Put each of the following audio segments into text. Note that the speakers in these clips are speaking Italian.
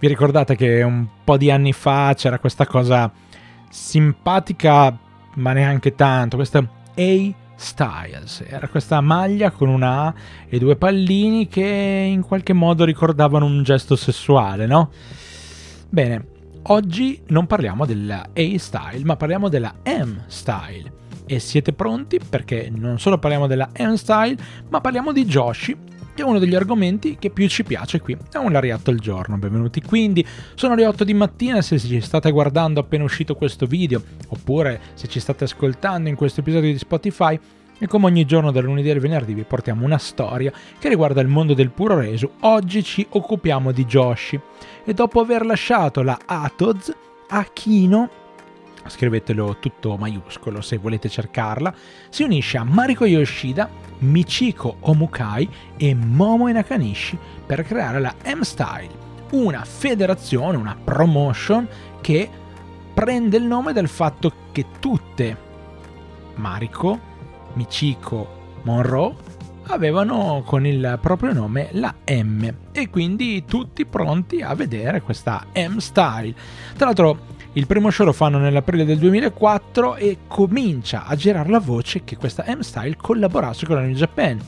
Vi ricordate che un po' di anni fa c'era questa cosa simpatica, ma neanche tanto, questa A Styles. Era questa maglia con una A e due pallini che in qualche modo ricordavano un gesto sessuale, no? Bene, oggi non parliamo della A Style, ma parliamo della M Style. E siete pronti? Perché non solo parliamo della M Style, ma parliamo di Joshi, che è uno degli argomenti che più ci piace qui. È un lariatto al giorno, benvenuti. Quindi sono le 8 di mattina se ci state guardando appena uscito questo video, oppure se ci state ascoltando in questo episodio di Spotify. E come ogni giorno dal lunedì al venerdì vi portiamo una storia che riguarda il mondo del puro reso, oggi ci occupiamo di Joshi. E dopo aver lasciato la Atoz, Akino scrivetelo tutto maiuscolo se volete cercarla, si unisce a Mariko Yoshida, Michiko Omukai e Momo Nakanishi per creare la M-Style, una federazione, una promotion che prende il nome dal fatto che tutte Mariko, Michiko, Monroe avevano con il proprio nome la M e quindi tutti pronti a vedere questa M-Style. Tra l'altro il primo show lo fanno nell'aprile del 2004 e comincia a girare la voce che questa M-Style collaborasse con la New Japan.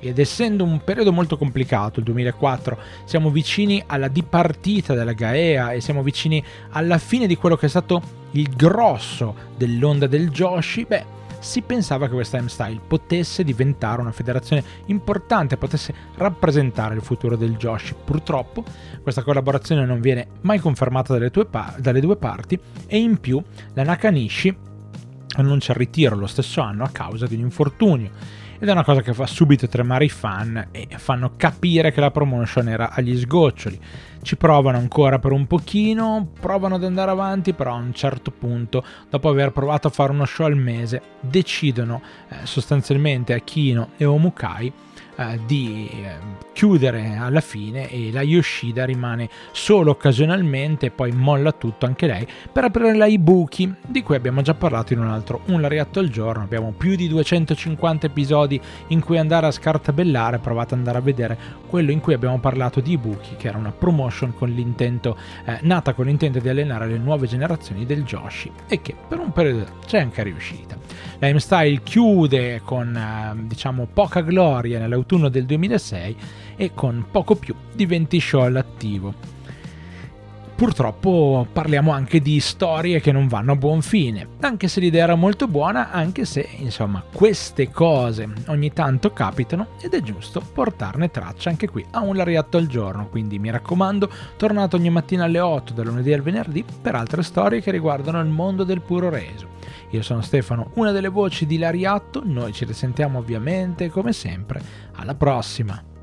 Ed essendo un periodo molto complicato, il 2004, siamo vicini alla dipartita della Gaea e siamo vicini alla fine di quello che è stato il grosso dell'onda del Joshi, beh, si pensava che questa M-Style potesse diventare una federazione importante, potesse rappresentare il futuro del Joshi. Purtroppo questa collaborazione non viene mai confermata dalle, pa- dalle due parti e in più la Nakanishi annuncia il ritiro lo stesso anno a causa di un infortunio ed è una cosa che fa subito tremare i fan e fanno capire che la promotion era agli sgoccioli. Ci provano ancora per un pochino, provano ad andare avanti, però a un certo punto, dopo aver provato a fare uno show al mese, decidono eh, sostanzialmente Akino e Omukai eh, di eh, chiudere alla fine e la Yoshida rimane solo occasionalmente poi molla tutto anche lei per aprire la Ibuki di cui abbiamo già parlato in un altro Un Lariatto al giorno. Abbiamo più di 250 episodi in cui andare a scartabellare provate ad andare a vedere quello in cui abbiamo parlato di Ibuki che era una promotion con l'intento eh, nata con l'intento di allenare le nuove generazioni del Joshi e che per un periodo c'è anche riuscita. La M-Style chiude con eh, diciamo poca gloria nell'autunno del 2006 e con poco più di 20 show all'attivo. Purtroppo parliamo anche di storie che non vanno a buon fine, anche se l'idea era molto buona, anche se insomma queste cose ogni tanto capitano ed è giusto portarne traccia anche qui a un lariatto al giorno, quindi mi raccomando tornate ogni mattina alle 8 dal lunedì al venerdì per altre storie che riguardano il mondo del puro reso. Io sono Stefano, una delle voci di Lariatto, noi ci risentiamo ovviamente come sempre, alla prossima!